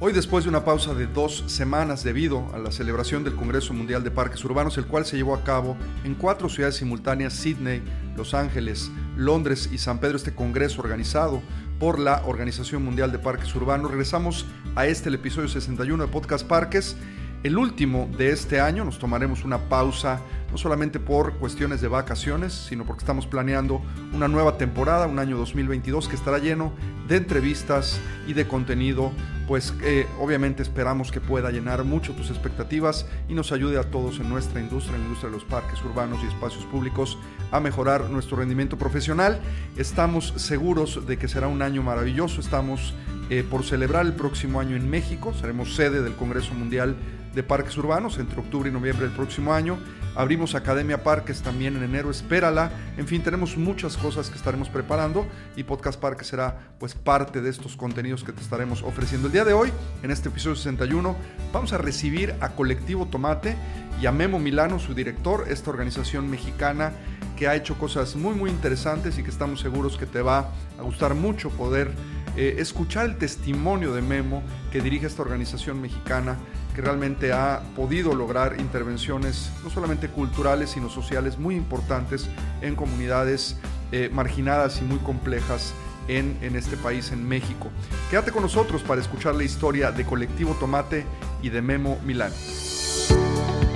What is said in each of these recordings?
Hoy después de una pausa de dos semanas debido a la celebración del Congreso Mundial de Parques Urbanos, el cual se llevó a cabo en cuatro ciudades simultáneas, Sydney, Los Ángeles, Londres y San Pedro, este Congreso organizado por la Organización Mundial de Parques Urbanos, regresamos a este, el episodio 61 de Podcast Parques el último de este año. Nos tomaremos una pausa, no solamente por cuestiones de vacaciones, sino porque estamos planeando una nueva temporada, un año 2022 que estará lleno de entrevistas y de contenido, pues eh, obviamente esperamos que pueda llenar mucho tus expectativas y nos ayude a todos en nuestra industria, en la industria de los parques urbanos y espacios públicos, a mejorar nuestro rendimiento profesional. Estamos seguros de que será un año maravilloso, estamos eh, por celebrar el próximo año en México, seremos sede del Congreso Mundial de Parques Urbanos entre octubre y noviembre del próximo año. Abrimos Academia Parques también en enero, espérala. En fin, tenemos muchas cosas que estaremos preparando y Podcast Parques será pues parte de estos contenidos que te estaremos ofreciendo. El día de hoy, en este episodio 61, vamos a recibir a Colectivo Tomate y a Memo Milano, su director, esta organización mexicana que ha hecho cosas muy muy interesantes y que estamos seguros que te va a gustar mucho poder eh, escuchar el testimonio de Memo que dirige esta organización mexicana que realmente ha podido lograr intervenciones no solamente culturales, sino sociales muy importantes en comunidades eh, marginadas y muy complejas en, en, este país, en México. Quédate con nosotros para escuchar la historia de Colectivo Tomate y de Memo Milán.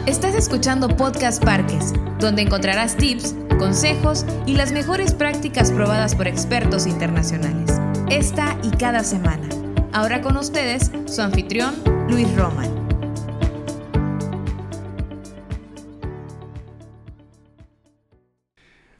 Estás escuchando Podcast Parques, donde encontrarás tips, consejos y las mejores prácticas probadas por expertos internacionales. Esta y cada semana. Ahora con ustedes, su anfitrión, Luis Roman.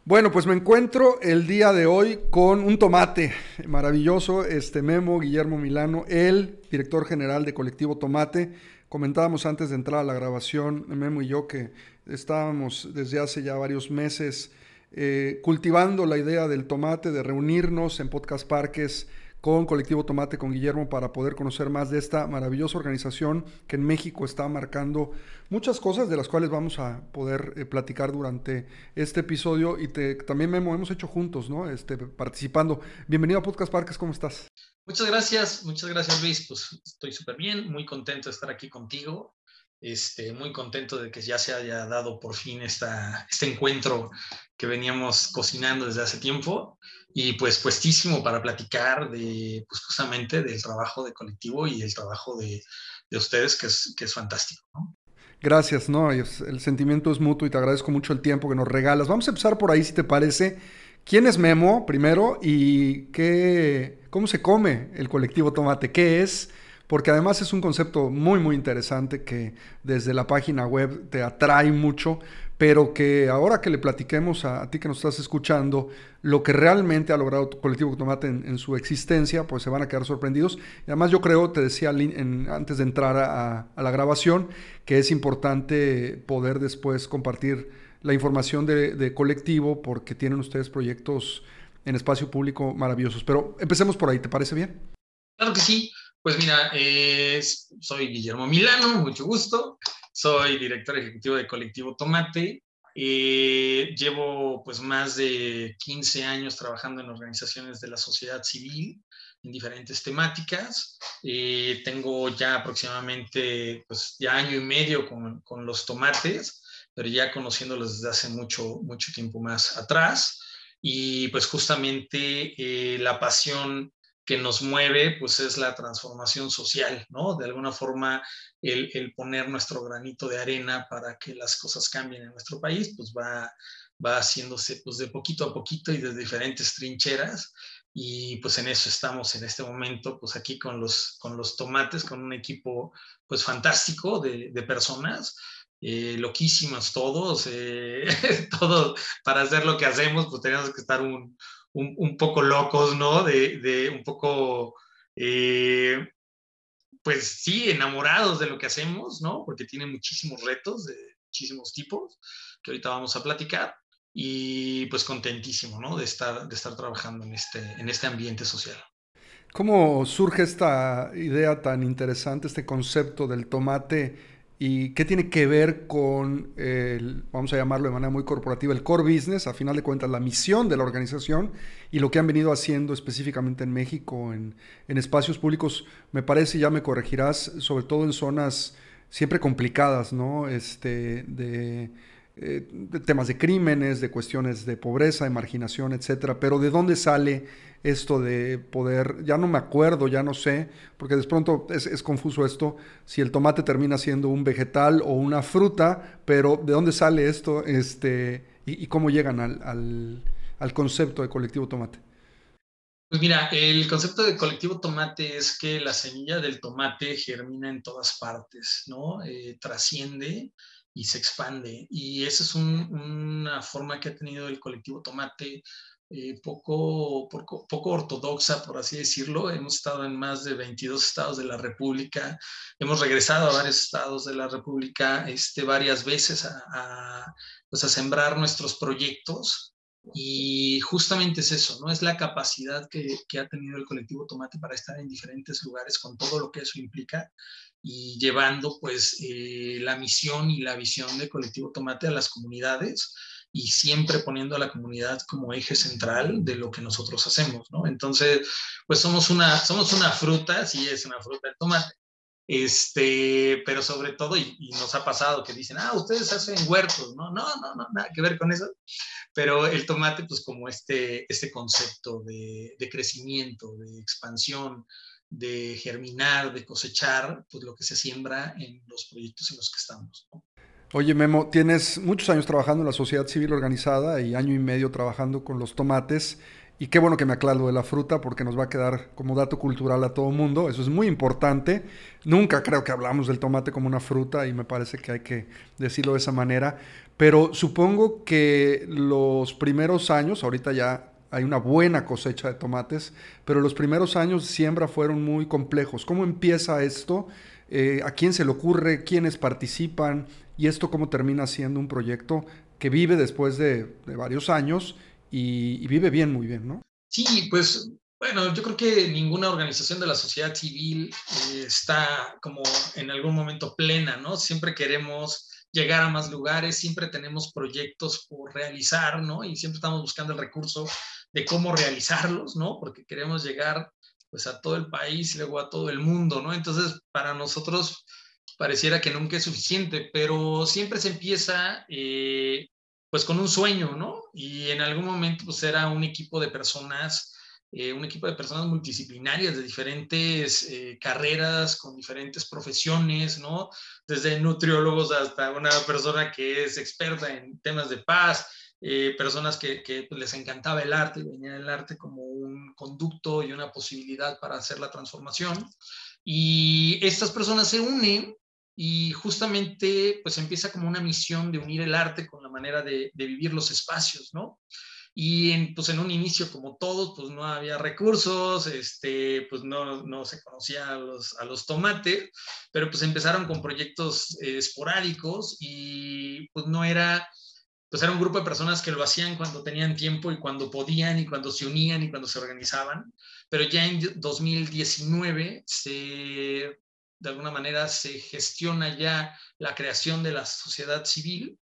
Bueno, pues me encuentro el día de hoy con un tomate maravilloso, este Memo Guillermo Milano, el director general de Colectivo Tomate. Comentábamos antes de entrar a la grabación, Memo y yo, que estábamos desde hace ya varios meses eh, cultivando la idea del tomate, de reunirnos en podcast parques con Colectivo Tomate, con Guillermo, para poder conocer más de esta maravillosa organización que en México está marcando muchas cosas de las cuales vamos a poder eh, platicar durante este episodio y también Memo, hemos hecho juntos, ¿no? Este, participando. Bienvenido a Podcast Parques, ¿cómo estás? Muchas gracias, muchas gracias Luis, pues estoy súper bien, muy contento de estar aquí contigo. Este, muy contento de que ya se haya dado por fin esta, este encuentro que veníamos cocinando desde hace tiempo y pues puestísimo para platicar de, pues justamente del trabajo de colectivo y el trabajo de, de ustedes, que es, que es fantástico. Gracias, no, el sentimiento es mutuo y te agradezco mucho el tiempo que nos regalas. Vamos a empezar por ahí, si te parece. ¿Quién es Memo primero y qué, cómo se come el colectivo Tomate? ¿Qué es? porque además es un concepto muy, muy interesante que desde la página web te atrae mucho, pero que ahora que le platiquemos a, ti que nos estás escuchando, lo que realmente ha logrado colectivo Tomate en, su existencia, pues se van a quedar sorprendidos. Y además yo creo, te decía antes de entrar a, la grabación, que es importante poder después compartir la información de, de colectivo porque tienen ustedes proyectos en espacio público maravillosos. Pero empecemos por ahí, ¿te parece bien? Claro que sí. Pues mira, soy Guillermo Milano, mucho gusto. Soy director ejecutivo de Colectivo Tomate. Eh, llevo pues más de 15 años trabajando en organizaciones de la sociedad civil en diferentes temáticas. Eh, tengo ya aproximadamente pues ya año y medio con, con los tomates, pero ya conociéndolos desde hace mucho, mucho tiempo más atrás. Y pues justamente eh, la pasión que nos mueve, pues es la transformación social, ¿no? De alguna forma, el, el, poner nuestro granito de arena para que las cosas cambien en nuestro país, pues va, va haciéndose pues de poquito a poquito y desde diferentes trincheras. Y pues en eso estamos en este momento, pues aquí con los, con los tomates, con un equipo pues fantástico de, de personas, eh, loquísimos todos, eh, todos, para hacer lo que hacemos, pues tenemos que estar un, un, poco locos, ¿no? De, un poco, eh, pues sí, enamorados de lo que hacemos, ¿no? Porque tiene muchísimos retos de muchísimos tipos que ahorita vamos a platicar y pues contentísimo, ¿no? De estar, de estar trabajando en este, en este ambiente social. ¿Cómo surge esta idea tan interesante, este concepto del tomate ¿Y qué tiene que ver con, el, vamos a llamarlo de manera muy corporativa, el core business, a final de cuentas la misión de la organización y lo que han venido haciendo específicamente en México, en, en espacios públicos, me parece, ya me corregirás, sobre todo en zonas siempre complicadas, ¿no? Este, de eh, de temas de crímenes, de cuestiones de pobreza, de marginación, etcétera. Pero ¿de dónde sale esto de poder? Ya no me acuerdo, ya no sé, porque de pronto es, confuso esto, si el tomate termina siendo un vegetal o una fruta, pero ¿de dónde sale esto este, y, cómo llegan al, al concepto de colectivo tomate? Pues mira, el concepto de colectivo tomate es que la semilla del tomate germina en todas partes, ¿no? Eh, trasciende y se expande. Y esa es una forma que ha tenido el colectivo Tomate eh, poco, poco, poco, ortodoxa, por así decirlo. Hemos estado en más de 22 estados de la República, hemos regresado a varios estados de la República este, varias veces a, a, pues a sembrar nuestros proyectos. Y justamente es eso, ¿no? Es la capacidad que, que, ha tenido el colectivo Tomate para estar en diferentes lugares con todo lo que eso implica y llevando pues eh, la misión y la visión de Colectivo Tomate a las comunidades y siempre poniendo a la comunidad como eje central de lo que nosotros hacemos, ¿no? Entonces, pues somos una, somos una fruta, sí es una fruta el tomate, este, pero sobre todo, y, nos ha pasado que dicen, ah, ustedes hacen huertos, ¿no? No, no, no, nada que ver con eso, pero el tomate, pues como este, este concepto de, de crecimiento, de expansión, de germinar, de cosechar, pues lo que se siembra en los proyectos en los que estamos. Oye, Memo, tienes muchos años trabajando en la sociedad civil organizada y año y medio trabajando con los tomates. Y qué bueno que me aclaro de la fruta porque nos va a quedar como dato cultural a todo mundo. Eso es muy importante. Nunca creo que hablamos del tomate como una fruta y me parece que hay que decirlo de esa manera. Pero supongo que los primeros años, ahorita ya hay una buena cosecha de tomates, pero los primeros años siembra fueron muy complejos. ¿Cómo empieza esto? Eh, ¿A quién se le ocurre? ¿Quiénes participan? ¿Y esto cómo termina siendo un proyecto que vive después de, varios años y, vive bien, muy bien, ¿no? Sí, pues bueno, yo creo que ninguna organización de la sociedad civil eh, está como en algún momento plena, ¿no? Siempre queremos llegar a más lugares, siempre tenemos proyectos por realizar, ¿no? Y siempre estamos buscando el recurso de cómo realizarlos, ¿no? Porque queremos llegar pues a todo el país y luego a todo el mundo, ¿no? Entonces, para nosotros pareciera que nunca es suficiente, pero siempre se empieza eh, pues con un sueño, ¿no? Y en algún momento pues era un equipo de personas, eh, un equipo de personas multidisciplinarias de diferentes eh, carreras, con diferentes profesiones, ¿no? Desde nutriólogos hasta una persona que es experta en temas de paz, eh, personas que, pues, les encantaba el arte y venía el arte como un conducto y una posibilidad para hacer la transformación. Y estas personas se unen y justamente pues empieza como una misión de unir el arte con la manera de, vivir los espacios, ¿no? Y en, pues en un inicio, como todos, pues no había recursos, este, pues no, no se conocía a los, a los tomates, pero pues empezaron con proyectos eh, esporádicos y pues no era pues era un grupo de personas que lo hacían cuando tenían tiempo y cuando podían y cuando se unían y cuando se organizaban, pero ya en 2019 se, de alguna manera se gestiona ya la creación de la sociedad civil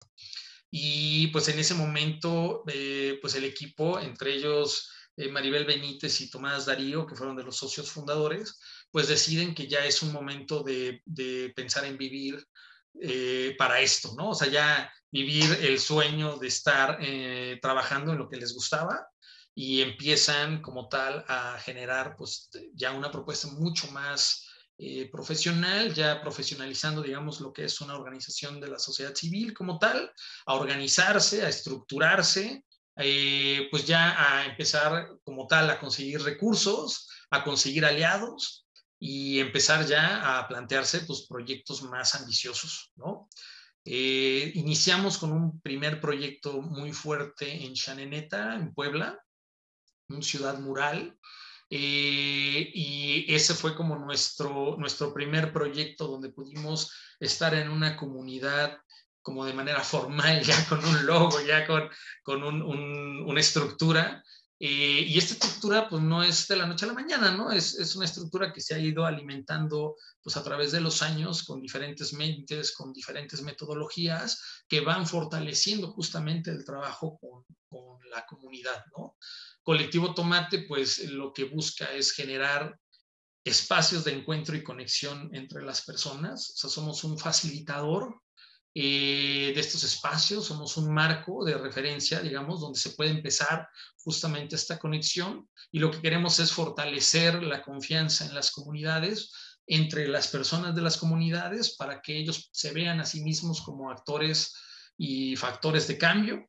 y pues en ese momento eh, pues el equipo, entre ellos eh, Maribel Benítez y Tomás Darío, que fueron de los socios fundadores, pues deciden que ya es un momento de, de pensar en vivir eh, para esto, ¿no? O sea, ya vivir el sueño de estar trabajando en lo que les gustaba y empiezan como tal a generar pues ya una propuesta mucho más eh, profesional, ya profesionalizando, digamos, lo que es una organización de la sociedad civil como tal, a organizarse, a estructurarse, eh, pues ya a empezar como tal a conseguir recursos, a conseguir aliados y empezar ya a plantearse pues proyectos más ambiciosos, ¿no? Eh, iniciamos con un primer proyecto muy fuerte en Chaneneta, en Puebla, un ciudad mural, eh, y ese fue como nuestro, nuestro primer proyecto donde pudimos estar en una comunidad como de manera formal, ya con un logo, ya con, con un, una estructura, Eh, y esta estructura pues no es de la noche a la mañana, ¿no? Es, es, una estructura que se ha ido alimentando pues a través de los años con diferentes mentes, con diferentes metodologías que van fortaleciendo justamente el trabajo con, con la comunidad, ¿no? Colectivo Tomate pues lo que busca es generar espacios de encuentro y conexión entre las personas, o sea, somos un facilitador eh, de estos espacios, somos un marco de referencia, digamos, donde se puede empezar justamente esta conexión. Y lo que queremos es fortalecer la confianza en las comunidades, entre las personas de las comunidades, para que ellos se vean a sí mismos como actores y factores de cambio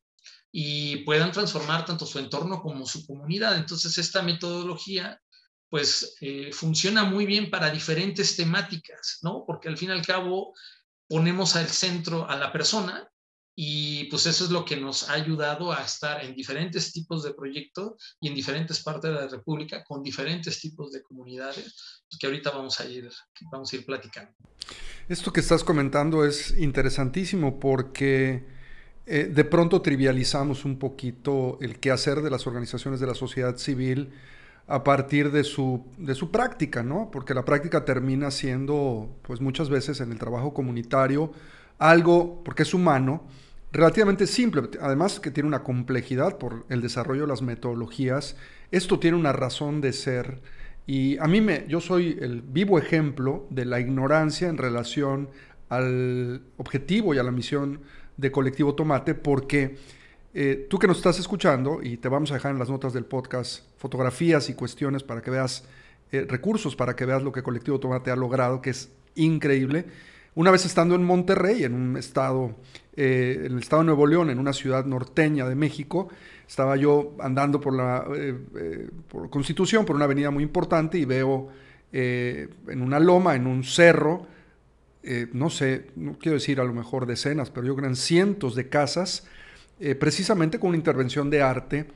y puedan transformar tanto su entorno como su comunidad. Entonces, esta metodología pues eh, funciona muy bien para diferentes temáticas, ¿no? Porque al fin y al cabo ponemos al centro a la persona y pues eso es lo que nos ha ayudado a estar en diferentes tipos de proyectos y en diferentes partes de la República con diferentes tipos de comunidades pues, que ahorita vamos a ir, vamos a ir platicando. Esto que estás comentando es interesantísimo porque eh, de pronto trivializamos un poquito el quehacer de las organizaciones de la sociedad civil a partir de su, de su práctica, ¿no? Porque la práctica termina siendo, pues muchas veces en el trabajo comunitario, algo, porque es humano, relativamente simple, además que tiene una complejidad por el desarrollo de las metodologías, esto tiene una razón de ser y a mí me, yo soy el vivo ejemplo de la ignorancia en relación al objetivo y a la misión de Colectivo Tomate porque eh, tú que nos estás escuchando, y te vamos a dejar en las notas del podcast fotografías y cuestiones para que veas, eh, recursos para que veas lo que Colectivo Tomate ha logrado, que es increíble. Una vez estando en Monterrey, en un estado, eh, en el estado de Nuevo León, en una ciudad norteña de México, estaba yo andando por la por Constitución, por una avenida muy importante, y veo en una loma, en un cerro, no sé, no quiero decir a lo mejor decenas, pero yo creo cientos de casas eh, precisamente con una intervención de arte,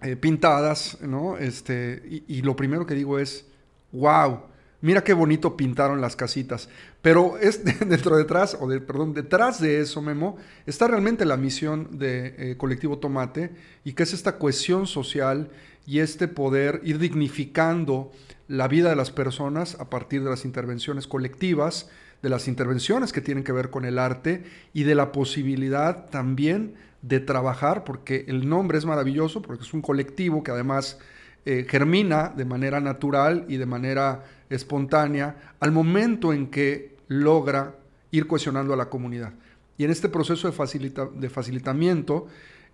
eh, pintadas, ¿no? Este, y, lo primero que digo es, wow, mira qué bonito pintaron las casitas. Pero es dentro detrás, o de, perdón, detrás de eso, Memo, está realmente la misión de eh, Colectivo Tomate y que es esta cohesión social y este poder ir dignificando la vida de las personas a partir de las intervenciones colectivas, de las intervenciones que tienen que ver con el arte y de la posibilidad también de trabajar, porque el nombre es maravilloso, porque es un colectivo que además eh, germina de manera natural y de manera espontánea al momento en que logra ir cohesionando a la comunidad. Y en este proceso de, de facilitamiento,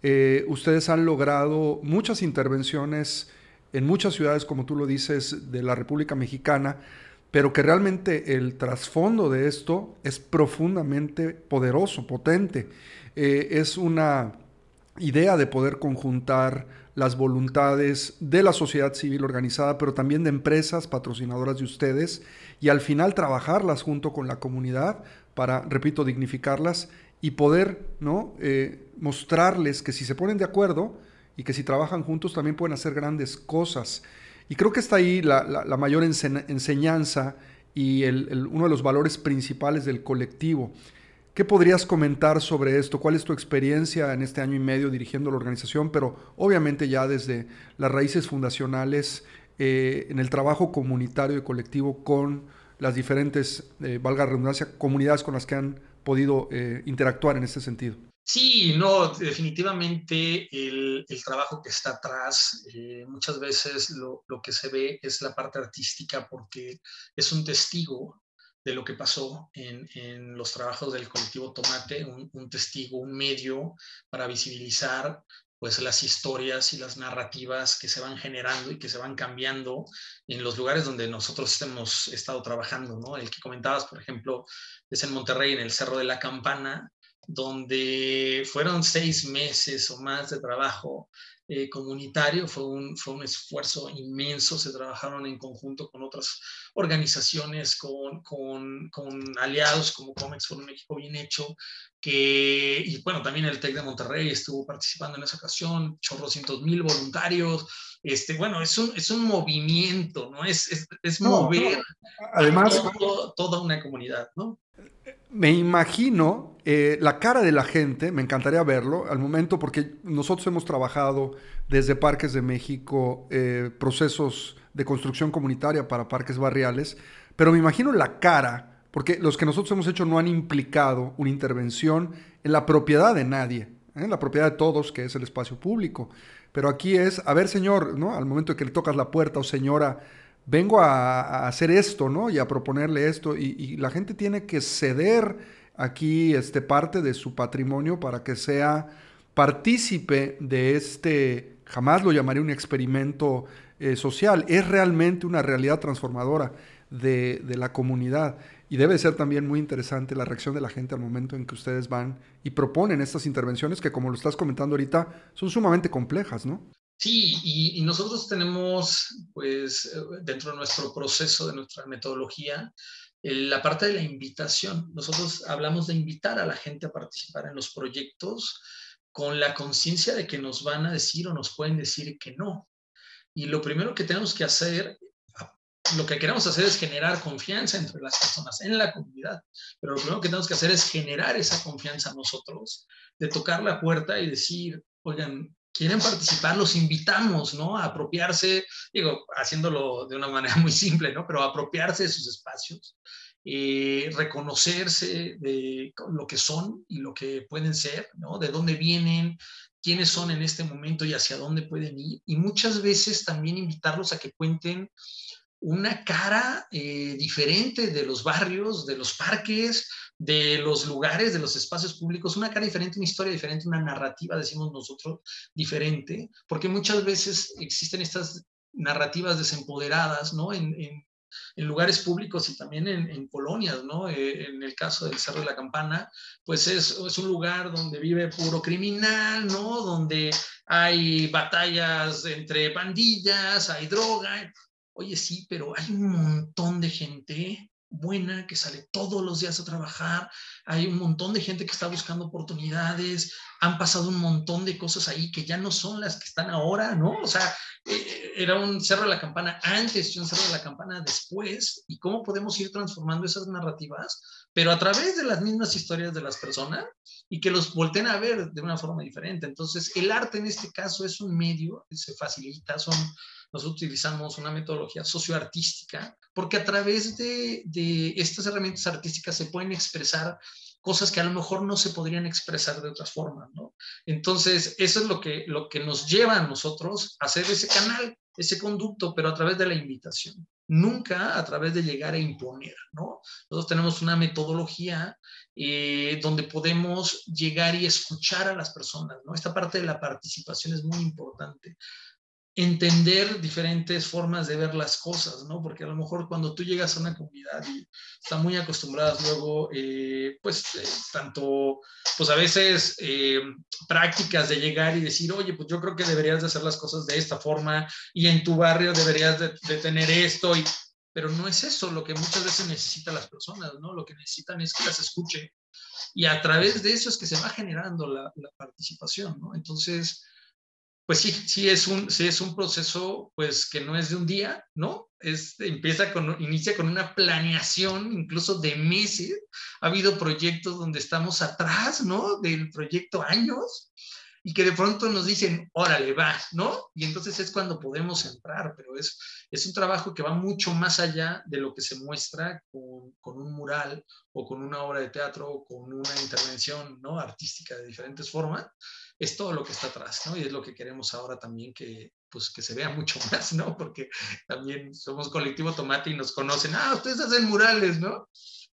eh, ustedes han logrado muchas intervenciones en muchas ciudades, como tú lo dices, de la República Mexicana, pero que realmente el trasfondo de esto es profundamente poderoso, potente. Eh, es una idea de poder conjuntar las voluntades de la sociedad civil organizada, pero también de empresas patrocinadoras de ustedes, y al final trabajarlas junto con la comunidad para, repito, dignificarlas y poder ¿no? Eh, mostrarles que si se ponen de acuerdo y que si trabajan juntos también pueden hacer grandes cosas. Y creo que está ahí la, mayor enseñanza y uno de los valores principales del colectivo. ¿Qué podrías comentar sobre esto? ¿Cuál es tu experiencia en este año y medio dirigiendo la organización? Pero obviamente ya desde las raíces fundacionales, eh, en el trabajo comunitario y colectivo con las diferentes, eh, valga redundancia, comunidades con las que han podido eh, interactuar en este sentido. Sí, no, definitivamente el, trabajo que está atrás, muchas veces lo, lo, que se ve es la parte artística porque es un testigo de lo que pasó en, los trabajos del colectivo Tomate, un, testigo, un medio para visibilizar pues las historias y las narrativas que se van generando y que se van cambiando en los lugares donde nosotros hemos estado trabajando, ¿no? El que comentabas, por ejemplo, es en Monterrey, en el Cerro de la Campana, donde fueron seis meses o más de trabajo eh, comunitario, fue un, fue un esfuerzo inmenso, se trabajaron en conjunto con otras organizaciones, con, con, con aliados como Comex por un equipo bien hecho, que, y bueno, también el TEC de Monterrey estuvo participando en esa ocasión, chorrocientos mil voluntarios, este, bueno, es un, es un movimiento, ¿no? Es, es, mover además, toda una comunidad, ¿no? Me imagino eh, la cara de la gente, me encantaría verlo al momento, porque nosotros hemos trabajado desde Parques de México eh, procesos de construcción comunitaria para parques barriales, pero me imagino la cara, porque los que nosotros hemos hecho no han implicado una intervención en la propiedad de nadie, ¿eh? en la propiedad de todos, que es el espacio público. Pero aquí es, a ver, señor, ¿no? Al momento de que le tocas la puerta o señora, vengo a, hacer esto, ¿no? Y a proponerle esto. Y, la gente tiene que ceder aquí este, parte de su patrimonio para que sea partícipe de este, jamás lo llamaría un experimento eh, social, es realmente una realidad transformadora de, de, la comunidad. Y debe ser también muy interesante la reacción de la gente al momento en que ustedes van y proponen estas intervenciones que, como lo estás comentando ahorita, son sumamente complejas, ¿no? Sí, y, nosotros tenemos, pues, eh, dentro de nuestro proceso, de nuestra metodología, la parte de la invitación. Nosotros hablamos de invitar a la gente a participar en los proyectos con la conciencia de que nos van a decir o nos pueden decir que no. Y lo primero que tenemos que hacer, lo que queremos hacer es generar confianza entre las personas en la comunidad, pero lo primero que tenemos que hacer es generar esa confianza nosotros, de tocar la puerta y decir, oigan, quieren participar, los invitamos, ¿no? A apropiarse, digo, haciéndolo de una manera muy simple, ¿no? Pero apropiarse de sus espacios, eh, reconocerse de lo que son y lo que pueden ser, ¿no? De dónde vienen, quiénes son en este momento y hacia dónde pueden ir. Y muchas veces también invitarlos a que cuenten una cara eh, diferente de los barrios, de los parques, de los lugares, de los espacios públicos, una cara diferente, una historia diferente, una narrativa, decimos nosotros, diferente, porque muchas veces existen estas narrativas desempoderadas, ¿no? En, lugares públicos y también en, colonias, ¿no? Eh, en el caso del Cerro de la Campana, pues es, es, un lugar donde vive puro criminal, ¿no? Donde hay batallas entre pandillas, hay droga. Oye, sí, pero hay un montón de gente buena que sale todos los días a trabajar, hay un montón de gente que está buscando oportunidades, han pasado un montón de cosas ahí que ya no son las que están ahora, ¿no? O sea, eh, era un cerro de la campana antes y un cerro de la campana después, y cómo podemos ir transformando esas narrativas, pero a través de las mismas historias de las personas y que los volteen a ver de una forma diferente. Entonces, el arte en este caso es un medio, se facilita, son nosotros utilizamos una metodología socioartística porque a través de, estas herramientas artísticas se pueden expresar cosas que a lo mejor no se podrían expresar de otras formas, ¿no? Entonces, eso es lo que, lo que nos lleva a nosotros a hacer ese canal, ese conducto, pero a través de la invitación, nunca a través de llegar a imponer, ¿no? Nosotros tenemos una metodología eh, donde podemos llegar y escuchar a las personas, ¿no? Esta parte de la participación es muy importante entender diferentes formas de ver las cosas, ¿no? Porque a lo mejor cuando tú llegas a una comunidad y están muy acostumbradas luego, eh, pues, eh, tanto, pues a veces eh, prácticas de llegar y decir, oye, pues yo creo que deberías de hacer las cosas de esta forma y en tu barrio deberías de, tener esto, y, pero no es eso lo que muchas veces necesitan las personas, ¿no? Lo que necesitan es que las escuche y a través de eso es que se va generando la, la participación, ¿no? Entonces, pues sí, sí es un, sí es un proceso pues que no es de un día, ¿no? Es, empieza con, inicia con una planeación incluso de meses. Ha habido proyectos donde estamos atrás, ¿no? Del proyecto años y que de pronto nos dicen, órale, va, ¿no? Y entonces es cuando podemos entrar, pero es, es un trabajo que va mucho más allá de lo que se muestra con, con un mural o con una obra de teatro o con una intervención, ¿no? Artística de diferentes formas es todo lo que está atrás, ¿no? Y es lo que queremos ahora también que, pues, que se vea mucho más, ¿no? Porque también somos colectivo Tomate y nos conocen, ah, ustedes hacen murales, ¿no?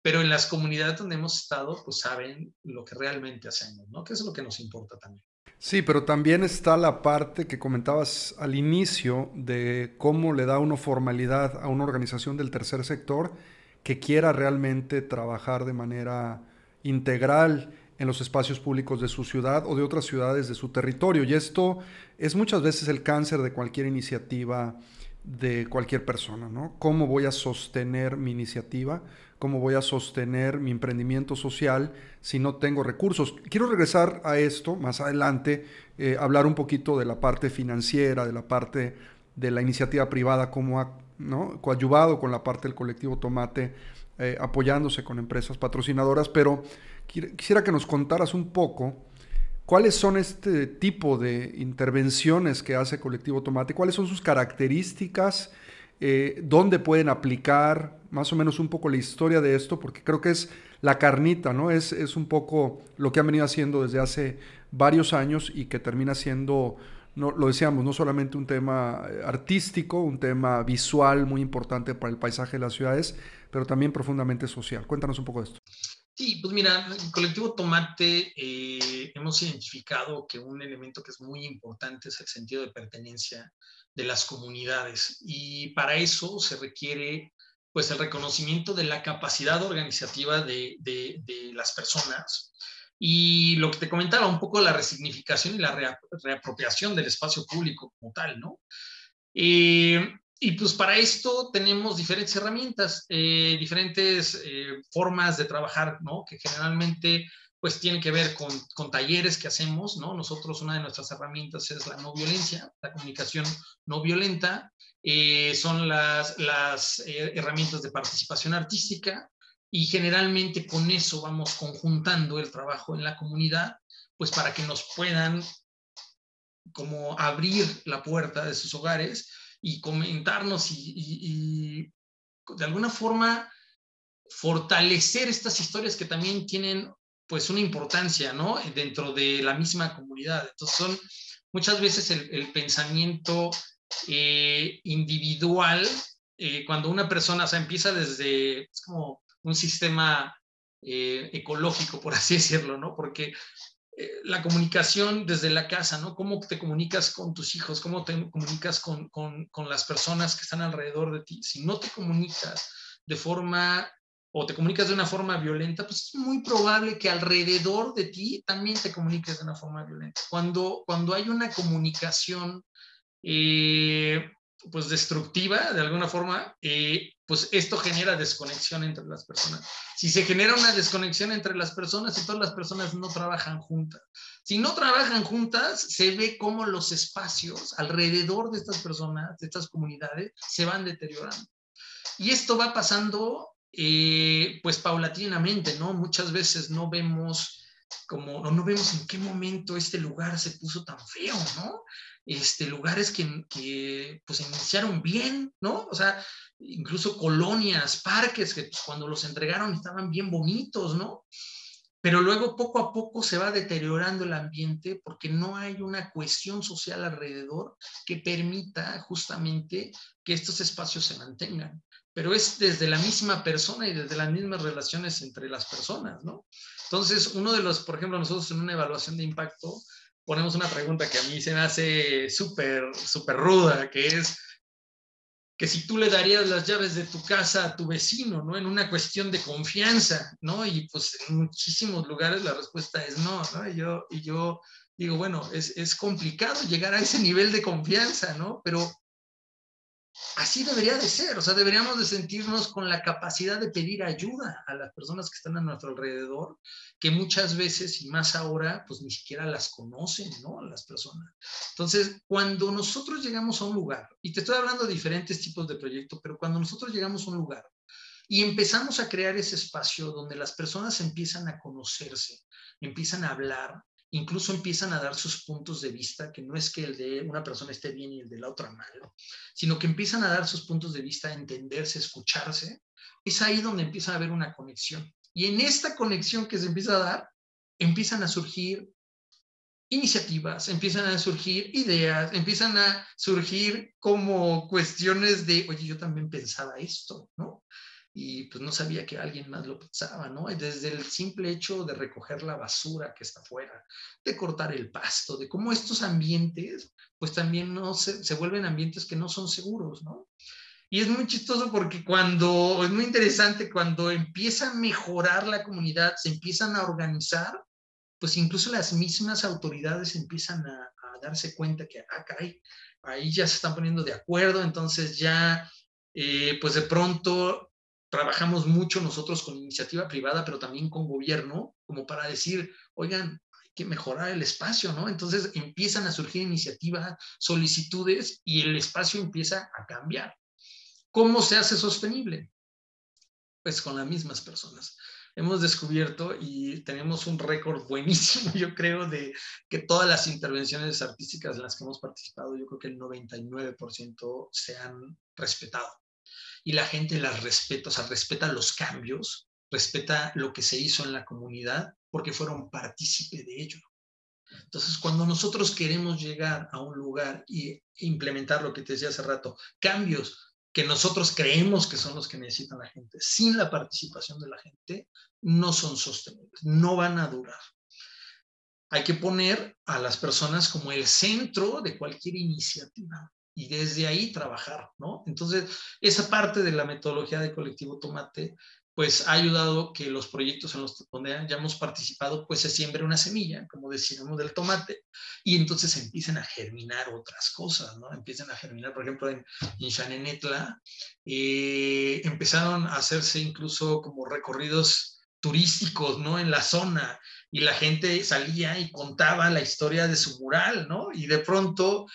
Pero en las comunidades donde hemos estado, pues saben lo que realmente hacemos, ¿no? Que es lo que nos importa también. Sí, pero también está la parte que comentabas al inicio de cómo le da uno formalidad a una organización del tercer sector que quiera realmente trabajar de manera integral en los espacios públicos de su ciudad o de otras ciudades de su territorio. Y esto es muchas veces el cáncer de cualquier iniciativa de cualquier persona, ¿no? ¿Cómo voy a sostener mi iniciativa? ¿Cómo voy a sostener mi emprendimiento social si no tengo recursos? Quiero regresar a esto más adelante, eh, hablar un poquito de la parte financiera, de la parte de la iniciativa privada, cómo ha ¿no? coadyuvado con la parte del colectivo Tomate, eh, apoyándose con empresas patrocinadoras, pero quisiera que nos contaras un poco cuáles son este tipo de intervenciones que hace Colectivo Tomate, cuáles son sus características, eh, dónde pueden aplicar, más o menos un poco la historia de esto, porque creo que es la carnita, ¿no? Es, es un poco lo que han venido haciendo desde hace varios años y que termina siendo, no, lo decíamos, no solamente un tema eh, artístico, un tema visual muy importante para el paisaje de las ciudades, pero también profundamente social. Cuéntanos un poco de esto. Sí, pues mira, el colectivo Tomate eh, hemos identificado que un elemento que es muy importante es el sentido de pertenencia de las comunidades y para eso se requiere pues el reconocimiento de la capacidad organizativa de, de, las personas y lo que te comentaba, un poco la resignificación y la reapropiación del espacio público como tal, ¿no? Eh, y pues para esto tenemos diferentes herramientas, eh, diferentes eh, formas de trabajar, ¿no? Que generalmente pues tienen que ver con, con, talleres que hacemos, ¿no? Nosotros una de nuestras herramientas es la no violencia, la comunicación no violenta, eh, son las, las herramientas de participación artística y generalmente con eso vamos conjuntando el trabajo en la comunidad, pues para que nos puedan como abrir la puerta de sus hogares y comentarnos y, de alguna forma fortalecer estas historias que también tienen pues una importancia, ¿no? Dentro de la misma comunidad. Entonces son muchas veces el, pensamiento eh, individual, eh, cuando una persona, empieza desde, es como un sistema eh, ecológico, por así decirlo, ¿no? Porque eh, la comunicación desde la casa, ¿no? Cómo te comunicas con tus hijos, cómo te comunicas con, con, las personas que están alrededor de ti. Si no te comunicas de forma o te comunicas de una forma violenta, pues es muy probable que alrededor de ti también te comuniques de una forma violenta. Cuando, cuando hay una comunicación eh, pues destructiva de alguna forma, eh, pues esto genera desconexión entre las personas. Si se genera una desconexión entre las personas, todas las personas no trabajan juntas. Si no trabajan juntas, se ve cómo los espacios alrededor de estas personas, de estas comunidades, se van deteriorando. Y esto va pasando eh, pues paulatinamente, ¿no? Muchas veces no vemos como, no vemos en qué momento este lugar se puso tan feo, ¿no? Este, lugares que, que pues iniciaron bien, ¿no? O sea, incluso colonias, parques que pues, cuando los entregaron estaban bien bonitos, ¿no? Pero luego poco a poco se va deteriorando el ambiente porque no hay una cohesión social alrededor que permita justamente que estos espacios se mantengan. Pero es desde la misma persona y desde las mismas relaciones entre las personas, ¿no? Entonces, uno de los, por ejemplo, nosotros en una evaluación de impacto, ponemos una pregunta que a mí se me hace súper, súper ruda, que es que si tú le darías las llaves de tu casa a tu vecino, ¿no? En una cuestión de confianza, ¿no? Y pues en muchísimos lugares la respuesta es no, ¿no? Y yo, y yo digo, bueno, es, es complicado llegar a ese nivel de confianza, ¿no? Pero así debería de ser, o sea, deberíamos de sentirnos con la capacidad de pedir ayuda a las personas que están a nuestro alrededor, que muchas veces y más ahora, pues ni siquiera las conocen, ¿no? Las personas. Entonces, cuando nosotros llegamos a un lugar, y te estoy hablando de diferentes tipos de proyectos, pero cuando nosotros llegamos a un lugar y empezamos a crear ese espacio donde las personas empiezan a conocerse, empiezan a hablar, incluso empiezan a dar sus puntos de vista, que no es que el de una persona esté bien y el de la otra mal, sino que empiezan a dar sus puntos de vista, entenderse, escucharse, es ahí donde empieza a haber una conexión. Y en esta conexión que se empieza a dar, empiezan a surgir iniciativas, empiezan a surgir ideas, empiezan a surgir como cuestiones de, oye, yo también pensaba esto, ¿no? Y pues no sabía que alguien más lo pensaba, ¿no? Desde el simple hecho de recoger la basura que está afuera, de cortar el pasto, de cómo estos ambientes, pues también no se, se vuelven ambientes que no son seguros, ¿no? Y es muy chistoso porque cuando, es muy interesante, cuando empieza a mejorar la comunidad, se empiezan a organizar, pues incluso las mismas autoridades empiezan a, a darse cuenta que, ah, caray, ahí ya se están poniendo de acuerdo, entonces ya, eh, pues de pronto trabajamos mucho nosotros con iniciativa privada, pero también con gobierno, como para decir, oigan, hay que mejorar el espacio, ¿no? Entonces empiezan a surgir iniciativas, solicitudes y el espacio empieza a cambiar. ¿Cómo se hace sostenible? Pues con las mismas personas. Hemos descubierto y tenemos un récord buenísimo, yo creo, de que todas las intervenciones artísticas en las que hemos participado, yo creo que el 99% se han respetado. Y la gente las respeta, o sea, respeta los cambios, respeta lo que se hizo en la comunidad porque fueron partícipe de ello. Entonces, cuando nosotros queremos llegar a un lugar y implementar lo que te decía hace rato, cambios que nosotros creemos que son los que necesita la gente, sin la participación de la gente, no son sostenibles, no van a durar. Hay que poner a las personas como el centro de cualquier iniciativa y desde ahí trabajar, ¿no? Entonces, esa parte de la metodología de colectivo Tomate pues ha ayudado que los proyectos en los donde ya hemos participado, pues se siembre una semilla, como decíamos, del tomate, y entonces empiecen a germinar otras cosas, ¿no? Empiezan a germinar, por ejemplo, en, en eh, empezaron a hacerse incluso como recorridos turísticos, ¿no? En la zona, y la gente salía y contaba la historia de su mural, ¿no? Y de pronto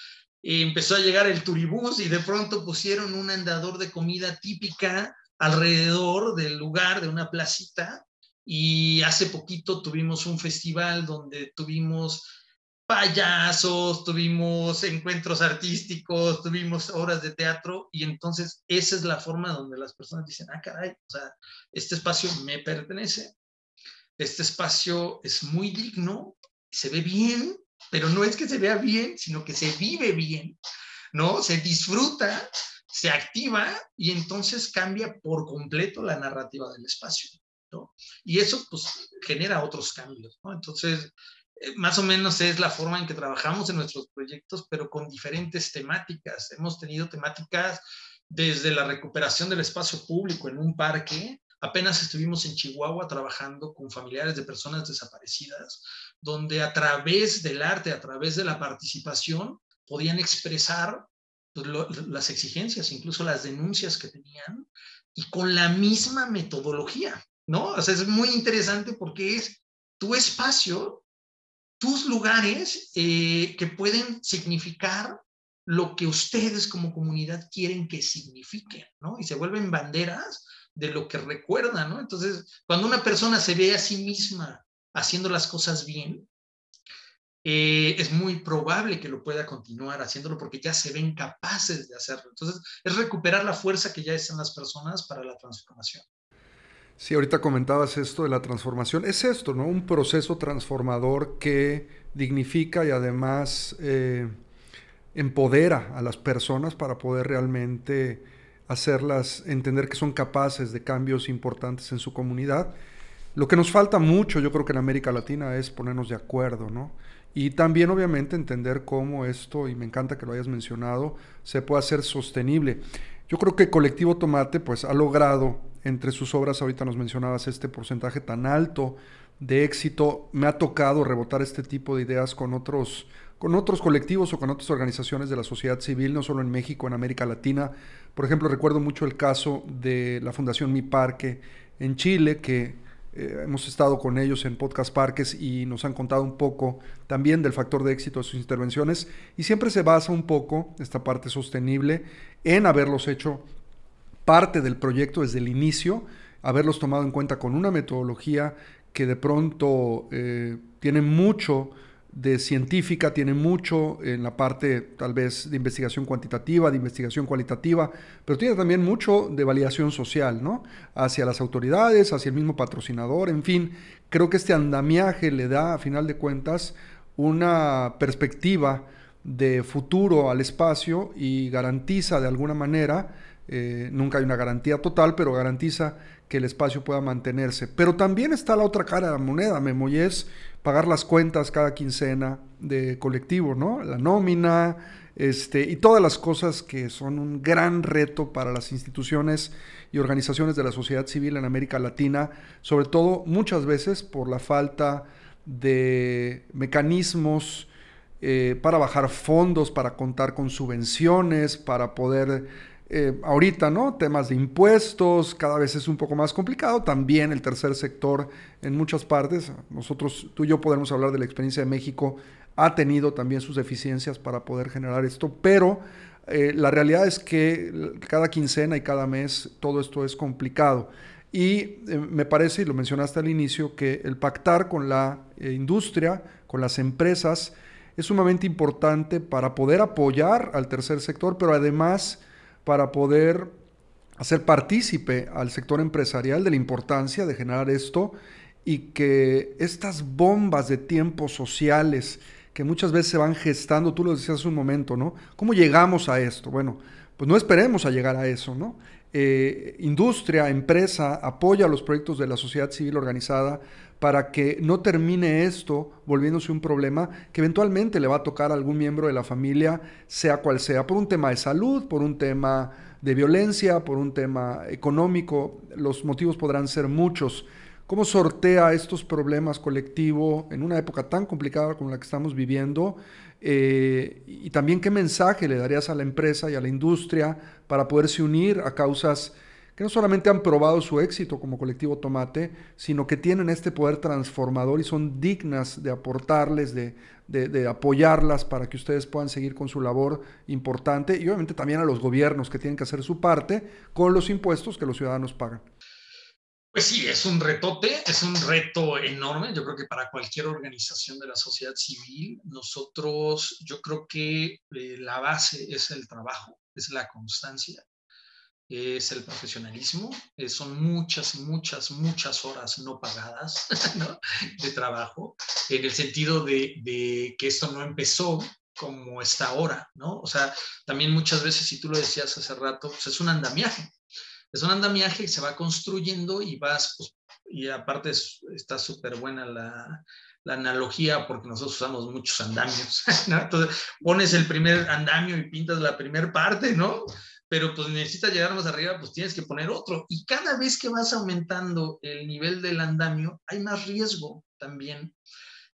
empezó a llegar el turibús y de pronto pusieron un andador de comida típica alrededor del lugar, de una placita, y hace poquito tuvimos un festival donde tuvimos payasos, tuvimos encuentros artísticos, tuvimos obras de teatro y entonces esa es la forma donde las personas dicen, ah, caray, o sea, este espacio me pertenece, este espacio es muy digno, se ve bien, pero no es que se vea bien, sino que se vive bien, ¿no? Se disfruta se activa y entonces cambia por completo la narrativa del espacio. ¿no? Y eso pues genera otros cambios. ¿no? Entonces, eh, más o menos es la forma en que trabajamos en nuestros proyectos, pero con diferentes temáticas. Hemos tenido temáticas desde la recuperación del espacio público en un parque. Apenas estuvimos en Chihuahua trabajando con familiares de personas desaparecidas, donde a través del arte, a través de la participación, podían expresar pues, las exigencias, incluso las denuncias que tenían, y con la misma metodología, ¿no? O sea, es muy interesante porque es tu espacio, tus lugares eh, que pueden significar lo que ustedes como comunidad quieren que signifiquen, ¿no? Y se vuelven banderas de lo que recuerdan, ¿no? Entonces, cuando una persona se ve a sí misma haciendo las cosas bien, eh, es muy probable que lo pueda continuar haciéndolo porque ya se ven capaces de hacerlo. Entonces, es recuperar la fuerza que ya están las personas para la transformación. Sí, ahorita comentabas esto de la transformación. Es esto, ¿no? Un proceso transformador que dignifica y además eh, empodera a las personas para poder realmente hacerlas entender que son capaces de cambios importantes en su comunidad. Lo que nos falta mucho, yo creo que en América Latina, es ponernos de acuerdo, ¿no? Y también obviamente entender cómo esto, y me encanta que lo hayas mencionado, se puede hacer sostenible. Yo creo que Colectivo Tomate pues ha logrado entre sus obras, ahorita nos mencionabas este porcentaje tan alto de éxito, me ha tocado rebotar este tipo de ideas con otros con otros colectivos o con otras organizaciones de la sociedad civil, no solo en México, en América Latina. Por ejemplo, recuerdo mucho el caso de la Fundación Mi Parque en Chile, que eh, hemos estado con ellos en Podcast Parques y nos han contado un poco también del factor de éxito de sus intervenciones. Y siempre se basa un poco esta parte sostenible en haberlos hecho parte del proyecto desde el inicio, haberlos tomado en cuenta con una metodología que de pronto eh, tiene mucho de científica, tiene mucho en la parte tal vez de investigación cuantitativa, de investigación cualitativa, pero tiene también mucho de validación social, ¿no? Hacia las autoridades, hacia el mismo patrocinador, en fin, creo que este andamiaje le da, a final de cuentas, una perspectiva de futuro al espacio y garantiza de alguna manera, eh, nunca hay una garantía total, pero garantiza que el espacio pueda mantenerse. Pero también está la otra cara de la moneda, Memo, pagar las cuentas cada quincena de colectivo, ¿no? La nómina, este, y todas las cosas que son un gran reto para las instituciones y organizaciones de la sociedad civil en América Latina, sobre todo muchas veces por la falta de mecanismos eh, para bajar fondos, para contar con subvenciones, para poder eh, ahorita, ¿no? Temas de impuestos, cada vez es un poco más complicado. También el tercer sector en muchas partes, nosotros, tú y yo podemos hablar de la experiencia de México, ha tenido también sus deficiencias para poder generar esto, pero eh, la realidad es que cada quincena y cada mes todo esto es complicado. Y eh, me parece, y lo mencionaste al inicio, que el pactar con la industria, con las empresas, es sumamente importante para poder apoyar al tercer sector, pero además para poder hacer partícipe al sector empresarial de la importancia de generar esto y que estas bombas de tiempos sociales que muchas veces se van gestando, tú lo decías hace un momento, ¿no? ¿Cómo llegamos a esto? Bueno, pues no esperemos a llegar a eso, ¿no? Eh, industria, empresa, apoya los proyectos de la sociedad civil organizada para que no termine esto volviéndose un problema que eventualmente le va a tocar a algún miembro de la familia, sea cual sea, por un tema de salud, por un tema de violencia, por un tema económico, los motivos podrán ser muchos. ¿Cómo sortea estos problemas colectivo en una época tan complicada como la que estamos viviendo? Eh, y también qué mensaje le darías a la empresa y a la industria para poderse unir a causas no solamente han probado su éxito como colectivo Tomate, sino que tienen este poder transformador y son dignas de aportarles, de, de, apoyarlas para que ustedes puedan seguir con su labor importante y obviamente también a los gobiernos que tienen que hacer su parte con los impuestos que los ciudadanos pagan. Pues sí, es un retote, es un reto enorme. Yo creo que para cualquier organización de la sociedad civil, nosotros, yo creo que eh, la base es el trabajo, es la constancia, es el profesionalismo, eh, son muchas, muchas, muchas horas no pagadas de trabajo, en el sentido de, que esto no empezó como está ahora, ¿no? O sea, también muchas veces, si tú lo decías hace rato, pues es un andamiaje es un andamiaje que se va construyendo y vas, pues, y aparte está súper buena la, la, analogía porque nosotros usamos muchos andamios, ¿no? Entonces pones el primer andamio y pintas la primera parte, ¿no? Pero pues necesitas llegar más arriba, pues tienes que poner otro. Y cada vez que vas aumentando el nivel del andamio, hay más riesgo también,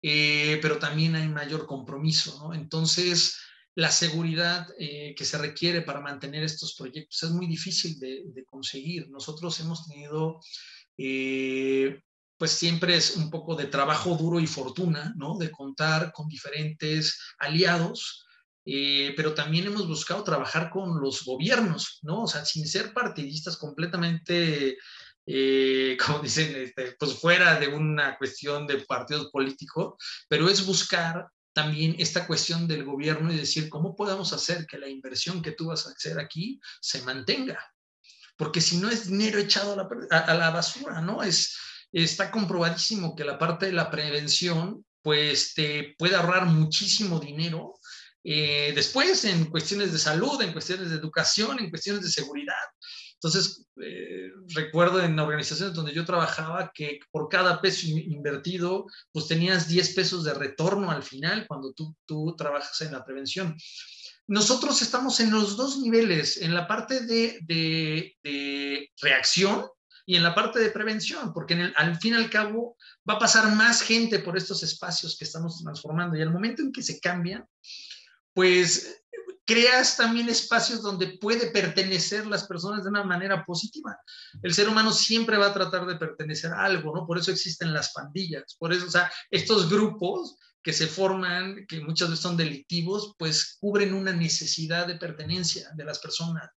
eh, pero también hay mayor compromiso, ¿no? Entonces, la seguridad eh, que se requiere para mantener estos proyectos es muy difícil de, conseguir. Nosotros hemos tenido, eh, pues siempre es un poco de trabajo duro y fortuna, ¿no? De contar con diferentes aliados, eh, pero también hemos buscado trabajar con los gobiernos, ¿no? O sea, sin ser partidistas completamente como dicen, este, pues fuera de una cuestión de partidos políticos, pero es buscar también esta cuestión del gobierno y decir, ¿cómo podemos hacer que la inversión que tú vas a hacer aquí se mantenga? Porque si no es dinero echado a la, basura, ¿no? Es, está comprobadísimo que la parte de la prevención, pues te puede ahorrar muchísimo dinero eh, después en cuestiones de salud, en cuestiones de educación, en cuestiones de seguridad. Entonces, eh, recuerdo en organizaciones donde yo trabajaba que por cada peso invertido, pues tenías 10 pesos de retorno al final cuando tú, tú trabajas en la prevención. Nosotros estamos en los dos niveles, en la parte de, de, reacción y en la parte de prevención, porque en el, al fin y al cabo va a pasar más gente por estos espacios que estamos transformando y al momento en que se cambian, pues creas también espacios donde puede pertenecer las personas de una manera positiva. El ser humano siempre va a tratar de pertenecer a algo, ¿no? Por eso existen las pandillas, por eso, o sea, estos grupos que se forman, que muchas veces son delictivos, pues cubren una necesidad de pertenencia de las personas,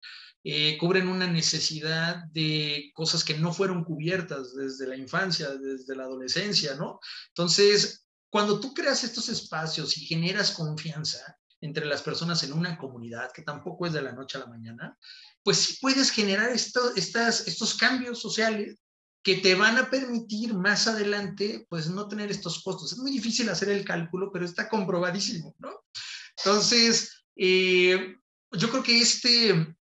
eh, cubren una necesidad de cosas que no fueron cubiertas desde la infancia, desde la adolescencia, ¿no? Entonces, cuando tú creas estos espacios y generas confianza, entre las personas en una comunidad, que tampoco es de la noche a la mañana, pues sí puedes generar estas, estos cambios sociales que te van a permitir más adelante, pues no tener estos costos. Es muy difícil hacer el cálculo, pero está comprobadísimo, ¿no? Entonces, eh, yo creo que este,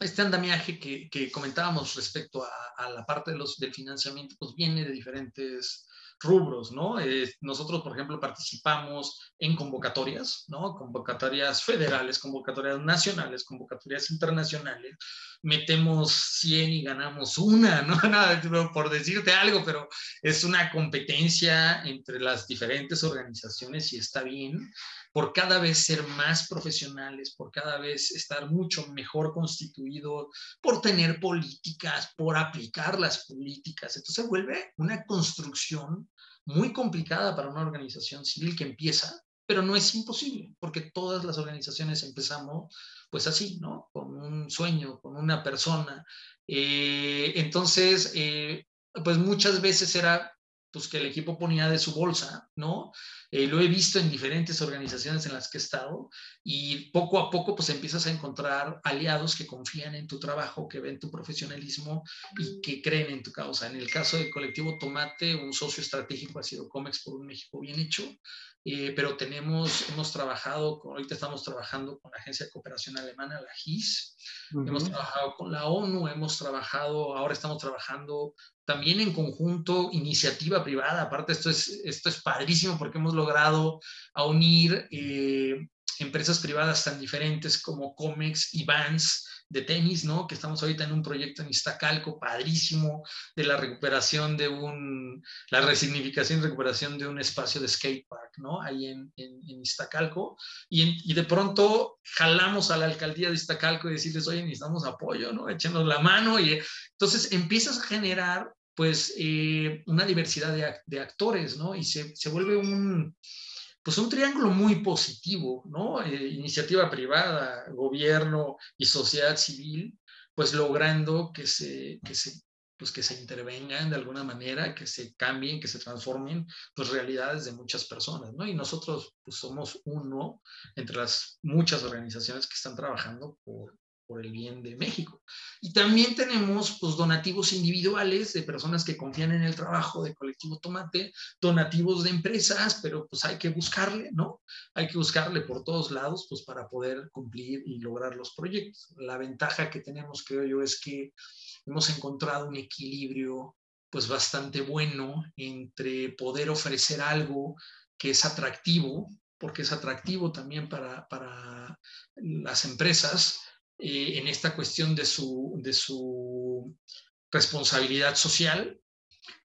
este andamiaje que, comentábamos respecto a, a, la parte de los, del financiamiento, pues viene de diferentes rubros, ¿no? nosotros, por ejemplo, participamos en convocatorias, ¿no? Convocatorias federales, convocatorias nacionales, convocatorias internacionales. Metemos 100 y ganamos una, ¿no? Por decirte algo, pero es una competencia entre las diferentes organizaciones y está bien por cada vez ser más profesionales, por cada vez estar mucho mejor constituidos, por tener políticas, por aplicar las políticas. Entonces vuelve una construcción muy complicada para una organización civil que empieza, pero no es imposible, porque todas las organizaciones empezamos pues así, ¿no? Con un sueño, con una persona. Eh, entonces, eh, pues muchas veces era pues que el equipo ponía de su bolsa, ¿no? Eh, lo he visto en diferentes organizaciones en las que he estado y poco a poco pues empiezas a encontrar aliados que confían en tu trabajo, que ven tu profesionalismo y que creen en tu causa. En el caso del colectivo Tomate, un socio estratégico ha sido Comex por un México bien hecho, eh, pero tenemos, hemos trabajado, ahorita estamos trabajando con la Agencia de Cooperación Alemana, la GIS, hemos trabajado con la ONU, hemos trabajado, ahora estamos trabajando también en conjunto, iniciativa privada, aparte esto es, esto es padrísimo porque hemos logrado a unir eh, empresas privadas tan diferentes como Comex y Vans de tenis, ¿no? Que estamos ahorita en un proyecto en Iztacalco, padrísimo, de la recuperación de un, la resignificación y recuperación de un espacio de skate park, ¿no? Ahí en, en, Iztacalco. Y, y, de pronto jalamos a la alcaldía de Iztacalco y decirles, oye, necesitamos apoyo, ¿no? Échenos la mano. Y entonces empiezas a generar, pues, eh, una diversidad de, actores, ¿no? Y se, se vuelve un pues un triángulo muy positivo, ¿no? Eh, iniciativa privada, gobierno y sociedad civil, pues logrando que se, que se, pues que se intervengan de alguna manera, que se cambien, que se transformen, pues realidades de muchas personas, ¿no? Y nosotros pues somos uno entre las muchas organizaciones que están trabajando por, por el bien de México. Y también tenemos pues, donativos individuales de personas que confían en el trabajo de Colectivo Tomate, donativos de empresas, pero pues hay que buscarle, ¿no? Hay que buscarle por todos lados pues para poder cumplir y lograr los proyectos. La ventaja que tenemos, creo yo, es que hemos encontrado un equilibrio pues bastante bueno entre poder ofrecer algo que es atractivo, porque es atractivo también para, para las empresas, eh, en esta cuestión de su, de su responsabilidad social,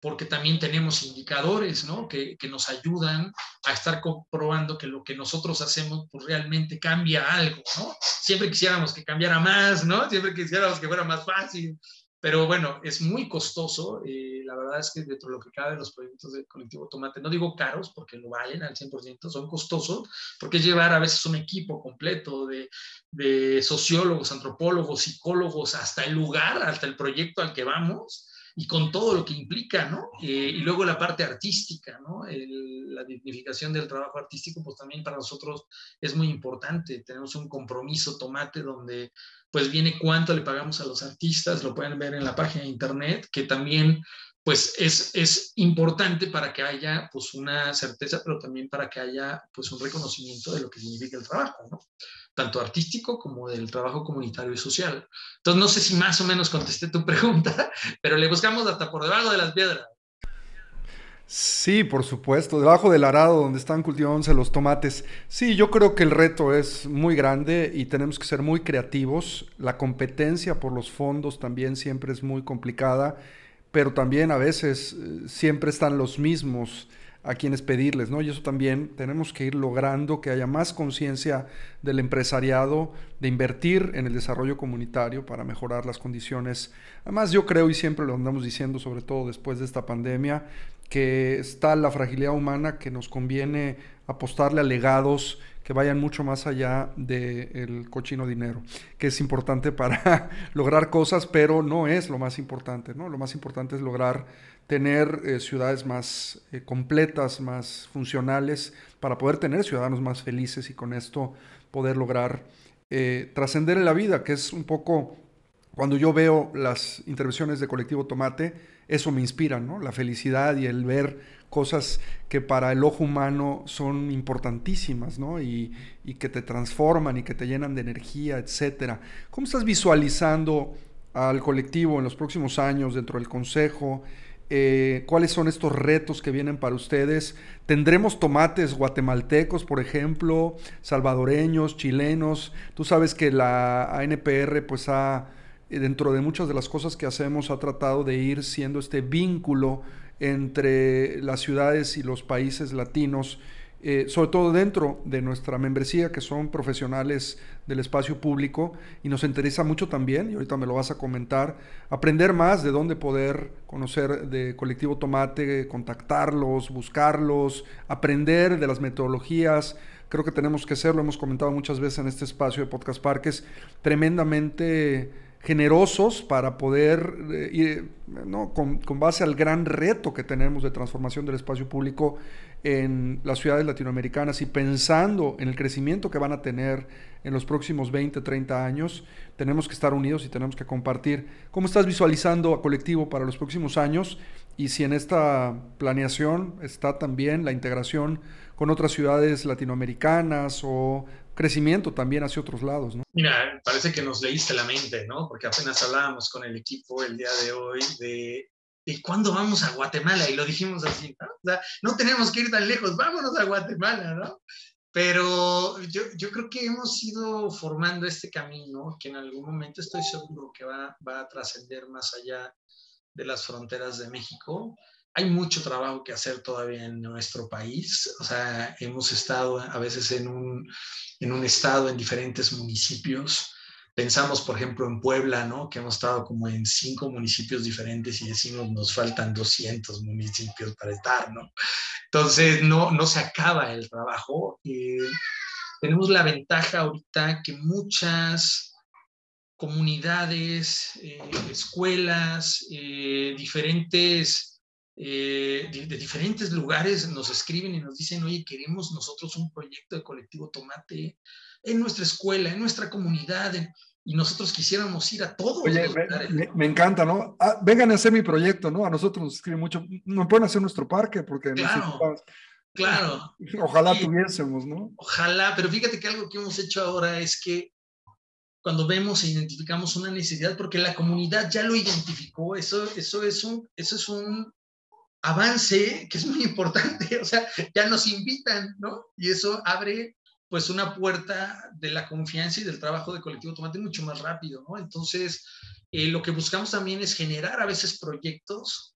porque también tenemos indicadores ¿no? que, que, nos ayudan a estar comprobando que lo que nosotros hacemos pues, realmente cambia algo. ¿no? Siempre quisiéramos que cambiara más, ¿no? siempre quisiéramos que fuera más fácil, pero bueno, es muy costoso. Eh, la verdad es que dentro de lo que cabe los proyectos del colectivo Tomate, no digo caros porque lo valen al 100%, son costosos porque llevar a veces un equipo completo de sociólogos, antropólogos, psicólogos, hasta el lugar, hasta el proyecto al que vamos y con todo lo que implica, ¿no? Eh, y luego la parte artística, ¿no? la dignificación del trabajo artístico, pues también para nosotros es muy importante. Tenemos un compromiso tomate donde pues viene cuánto le pagamos a los artistas, lo pueden ver en la página de internet, que también pues es, es importante para que haya pues una certeza, pero también para que haya pues un reconocimiento de lo que significa el trabajo, ¿no? Tanto artístico como del trabajo comunitario y social. Entonces, no sé si más o menos contesté tu pregunta, pero le buscamos hasta por debajo de las piedras. Sí, por supuesto, debajo del arado donde están cultivándose los tomates. Sí, yo creo que el reto es muy grande y tenemos que ser muy creativos. La competencia por los fondos también siempre es muy complicada pero también a veces eh, siempre están los mismos a quienes pedirles, ¿no? Y eso también tenemos que ir logrando que haya más conciencia del empresariado de invertir en el desarrollo comunitario para mejorar las condiciones. Además, yo creo, y siempre lo andamos diciendo, sobre todo después de esta pandemia, que está la fragilidad humana que nos conviene apostarle a legados que vayan mucho más allá del cochino dinero, que es importante para lograr cosas, pero no es lo más importante, ¿no? Lo más importante es lograr tener eh, ciudades más eh, completas, más funcionales, para poder tener ciudadanos más felices y con esto poder lograr eh, trascender en la vida, que es un poco, cuando yo veo las intervenciones de Colectivo Tomate, eso me inspira, ¿no? La felicidad y el ver cosas que para el ojo humano son importantísimas, ¿no? Y, que te transforman y que te llenan de energía, etcétera. ¿Cómo estás visualizando al colectivo en los próximos años dentro del consejo? Eh, ¿Cuáles son estos retos que vienen para ustedes? ¿Tendremos tomates guatemaltecos, por ejemplo, salvadoreños, chilenos? Tú sabes que la ANPR, pues ha, dentro de muchas de las cosas que hacemos, ha tratado de ir siendo este vínculo entre las ciudades y los países latinos, eh, sobre todo dentro de nuestra membresía, que son profesionales del espacio público, y nos interesa mucho también, y ahorita me lo vas a comentar, aprender más de dónde poder conocer de Colectivo Tomate, contactarlos, buscarlos, aprender de las metodologías, creo que tenemos que ser, lo hemos comentado muchas veces en este espacio de Podcast Parques, tremendamente generosos para poder, eh, ¿no? con, base al gran reto que tenemos de transformación del espacio público en las ciudades latinoamericanas y pensando en el crecimiento que van a tener en los próximos 20, 30 años, tenemos que estar unidos y tenemos que compartir. ¿Cómo estás visualizando a colectivo para los próximos años? Y si en esta planeación está también la integración con otras ciudades latinoamericanas o crecimiento también hacia otros lados, ¿no? Mira, parece que nos leíste la mente, ¿no? Porque apenas hablábamos con el equipo el día de hoy de, de cuándo vamos a Guatemala y lo dijimos así, ¿no? O sea, no tenemos que ir tan lejos, vámonos a Guatemala, ¿no? Pero yo, yo creo que hemos ido formando este camino que en algún momento estoy seguro que va, va a trascender más allá de las fronteras de México hay mucho trabajo que hacer todavía en nuestro país. O sea, hemos estado a veces en un, en un estado, en diferentes municipios. Pensamos, por ejemplo, en Puebla, ¿no? Que hemos estado como en cinco municipios diferentes y decimos, nos faltan 200 municipios para estar, ¿no? Entonces, no, no se acaba el trabajo. Eh, tenemos la ventaja ahorita que muchas comunidades, eh, escuelas, eh, diferentes eh, de, diferentes lugares nos escriben y nos dicen, oye, queremos nosotros un proyecto de colectivo tomate en nuestra escuela, en nuestra comunidad, y nosotros quisiéramos ir a todos. Oye, me, encanta, ¿no? Ah, vengan a hacer mi proyecto, ¿no? A nosotros nos escriben mucho, no pueden hacer nuestro parque porque claro, claro. Ojalá tuviésemos, ¿no? Ojalá, pero fíjate que algo que hemos hecho ahora es que cuando vemos e identificamos una necesidad, porque la comunidad ya lo identificó, eso, eso, es, un, eso es un avance que es muy importante, o sea, ya nos invitan, ¿no? Y eso abre pues una puerta de la confianza y del trabajo de colectivo tomate mucho más rápido, ¿no? Entonces, eh, lo que buscamos también es generar a veces proyectos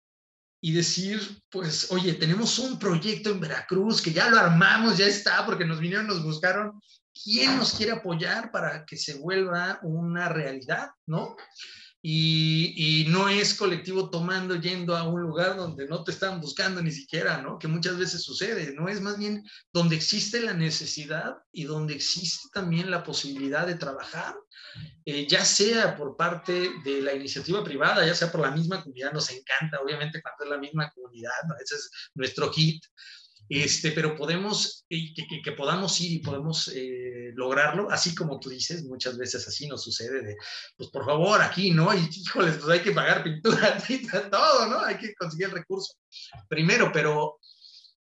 y decir, pues, oye, tenemos un proyecto en Veracruz que ya lo armamos, ya está, porque nos vinieron, nos buscaron, ¿quién nos quiere apoyar para que se vuelva una realidad, ¿no? Y, no es colectivo tomando, yendo a un lugar donde no te están buscando ni siquiera, ¿no? Que muchas veces sucede, ¿no? Es más bien donde existe la necesidad y donde existe también la posibilidad de trabajar, eh, ya sea por parte de la iniciativa privada, ya sea por la misma comunidad, nos encanta, obviamente, cuando es la misma comunidad, ¿no? Ese es nuestro hit, este, pero podemos, que, que, podamos ir y podemos eh, lograrlo, así como tú dices, muchas veces así nos sucede de, pues por favor, aquí, ¿no? Y híjoles, pues hay que pagar pintura, todo, ¿no? Hay que conseguir el recurso primero, pero,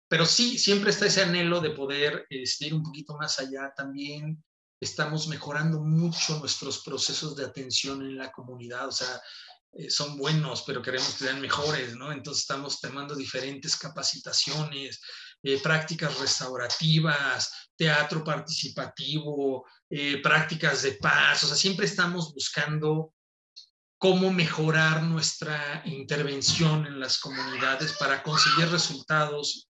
pero sí, siempre está ese anhelo de poder este, ir un poquito más allá también. Estamos mejorando mucho nuestros procesos de atención en la comunidad, o sea, eh, son buenos, pero queremos que sean mejores, ¿no? Entonces estamos tomando diferentes capacitaciones, eh, prácticas restaurativas, teatro participativo, eh, prácticas de paz, o sea, siempre estamos buscando cómo mejorar nuestra intervención en las comunidades para conseguir resultados,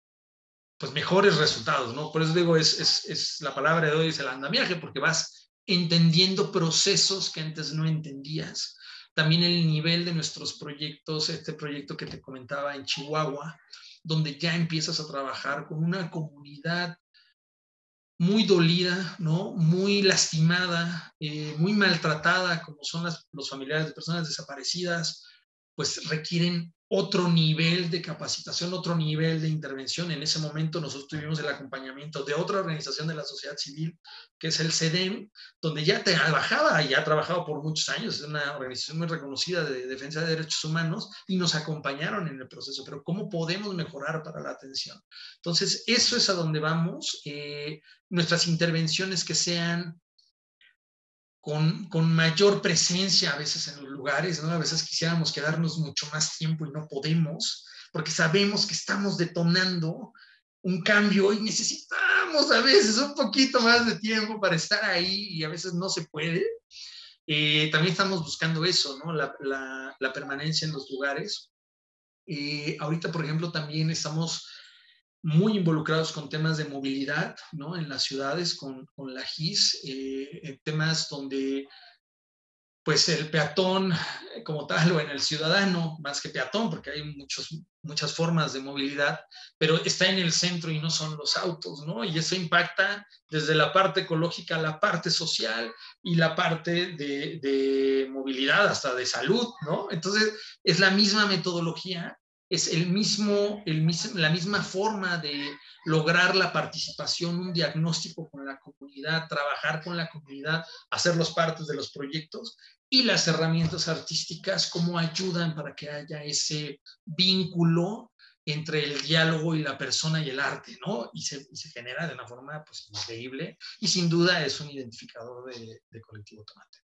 pues mejores resultados, ¿no? Por eso digo, es, es, es la palabra de hoy, es el andamiaje, porque vas entendiendo procesos que antes no entendías también el nivel de nuestros proyectos, este proyecto que te comentaba en Chihuahua, donde ya empiezas a trabajar con una comunidad muy dolida, ¿no? Muy lastimada, eh, muy maltratada, como son los familiares de personas desaparecidas, pues requieren otro nivel de capacitación, otro nivel de intervención. En ese momento nosotros tuvimos el acompañamiento de otra organización de la sociedad civil, que es el CEDEM, donde ya trabajaba, ya ha trabajado por muchos años, es una organización muy reconocida de defensa de derechos humanos, y nos acompañaron en el proceso. Pero ¿cómo podemos mejorar para la atención? Entonces, eso es a donde vamos. Eh, nuestras intervenciones que sean con, con, mayor presencia a veces en los lugares, ¿no? A veces quisiéramos quedarnos mucho más tiempo y no podemos, porque sabemos que estamos detonando un cambio y necesitamos a veces un poquito más de tiempo para estar ahí y a veces no se puede. Eh, también estamos buscando eso, ¿no? La, la, permanencia en los lugares. Eh, ahorita, por ejemplo, también estamos muy involucrados con temas de movilidad, ¿no? En las ciudades, con, con la GIS, eh, en temas donde pues el peatón como tal o en el ciudadano, más que peatón, porque hay muchos, muchas formas de movilidad, pero está en el centro y no son los autos, ¿no? Y eso impacta desde la parte ecológica la parte social y la parte de, de movilidad hasta de salud, ¿no? Entonces, es la misma metodología, es el mismo, la misma forma de lograr la participación, un diagnóstico con la comunidad, trabajar con la comunidad, hacer los partes de los proyectos y las herramientas artísticas, cómo ayudan para que haya ese vínculo entre el diálogo y la persona y el arte, ¿no? Y se, genera de una forma pues, increíble y sin duda es un identificador de, de Colectivo Tomate.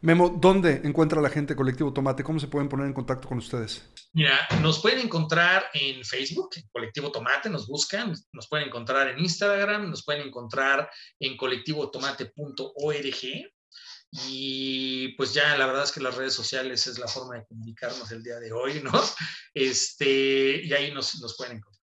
Memo, ¿dónde encuentra la gente Colectivo Tomate? ¿Cómo se pueden poner en contacto con ustedes? Mira, nos pueden encontrar en Facebook, Colectivo Tomate, nos buscan, nos pueden encontrar en Instagram, nos pueden encontrar en colectivotomate.org. Y pues ya la verdad es que las redes sociales es la forma de comunicarnos el día de hoy, ¿no? Este, y ahí nos, nos pueden encontrar.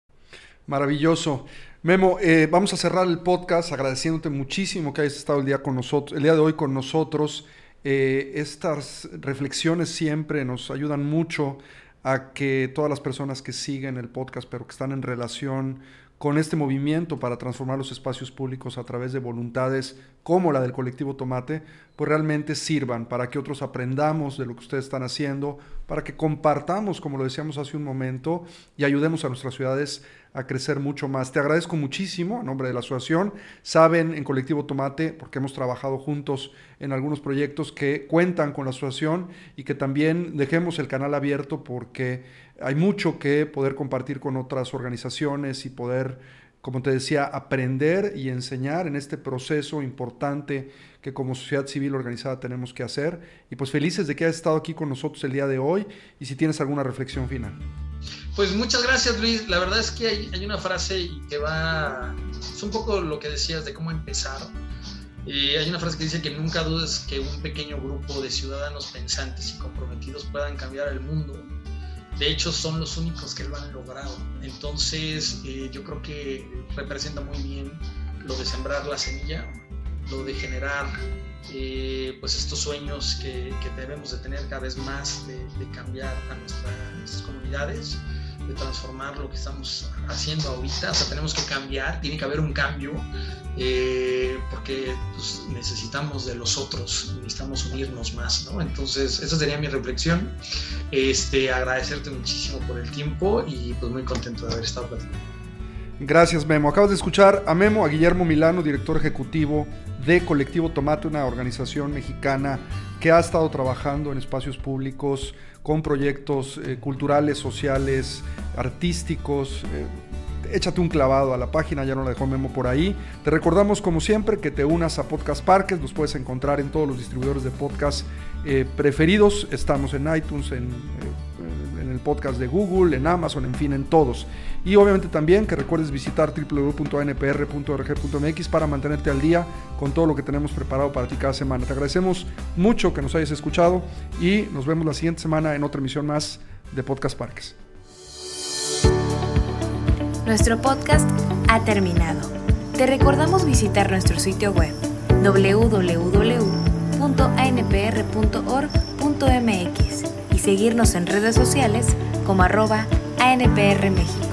Maravilloso. Memo, eh, vamos a cerrar el podcast agradeciéndote muchísimo que hayas estado el día, con nosotros, el día de hoy con nosotros. Eh, estas reflexiones siempre nos ayudan mucho a que todas las personas que siguen el podcast, pero que están en relación con este movimiento para transformar los espacios públicos a través de voluntades como la del colectivo Tomate, pues realmente sirvan para que otros aprendamos de lo que ustedes están haciendo, para que compartamos, como lo decíamos hace un momento, y ayudemos a nuestras ciudades a crecer mucho más. Te agradezco muchísimo en nombre de la asociación. Saben en Colectivo Tomate, porque hemos trabajado juntos en algunos proyectos que cuentan con la asociación y que también dejemos el canal abierto porque hay mucho que poder compartir con otras organizaciones y poder, como te decía, aprender y enseñar en este proceso importante que como sociedad civil organizada tenemos que hacer. Y pues felices de que hayas estado aquí con nosotros el día de hoy y si tienes alguna reflexión final. Pues muchas gracias Luis. La verdad es que hay, una frase que va, es un poco lo que decías de cómo empezar. y hay una frase que dice que nunca dudes que un pequeño grupo de ciudadanos pensantes y comprometidos puedan cambiar el mundo. De hecho, son los únicos que lo han logrado. Entonces, eh, yo creo que representa muy bien lo de sembrar la semilla, lo de generar eh, pues estos sueños que, debemos de tener cada vez más de, cambiar a nuestras comunidades, de transformar lo que estamos haciendo ahorita. O sea, tenemos que cambiar, tiene que haber un cambio, eh, porque pues, necesitamos de los otros, necesitamos unirnos más, ¿no? Entonces, esa sería mi reflexión. Este, agradecerte muchísimo por el tiempo y pues muy contento de haber estado platicando. Gracias, Memo. Acabas de escuchar a Memo, a Guillermo Milano, director ejecutivo de Colectivo Tomate, una organización mexicana que ha estado trabajando en espacios públicos con proyectos eh, culturales, sociales, artísticos. Eh, échate un clavado a la página, ya no la dejó Memo por ahí. Te recordamos, como siempre, que te unas a Podcast Parques, nos puedes encontrar en todos los distribuidores de podcast eh, preferidos. Estamos en iTunes, en podcast de Google, en Amazon, en fin, en todos. Y obviamente también que recuerdes visitar www.npr.org.mx para mantenerte al día con todo lo que tenemos preparado para ti cada semana. Te agradecemos mucho que nos hayas escuchado y nos vemos la siguiente semana en otra emisión más de Podcast Parques. Nuestro podcast ha terminado. Te recordamos visitar nuestro sitio web www.anpr.org.mx seguirnos en redes sociales como arroba ANPR México.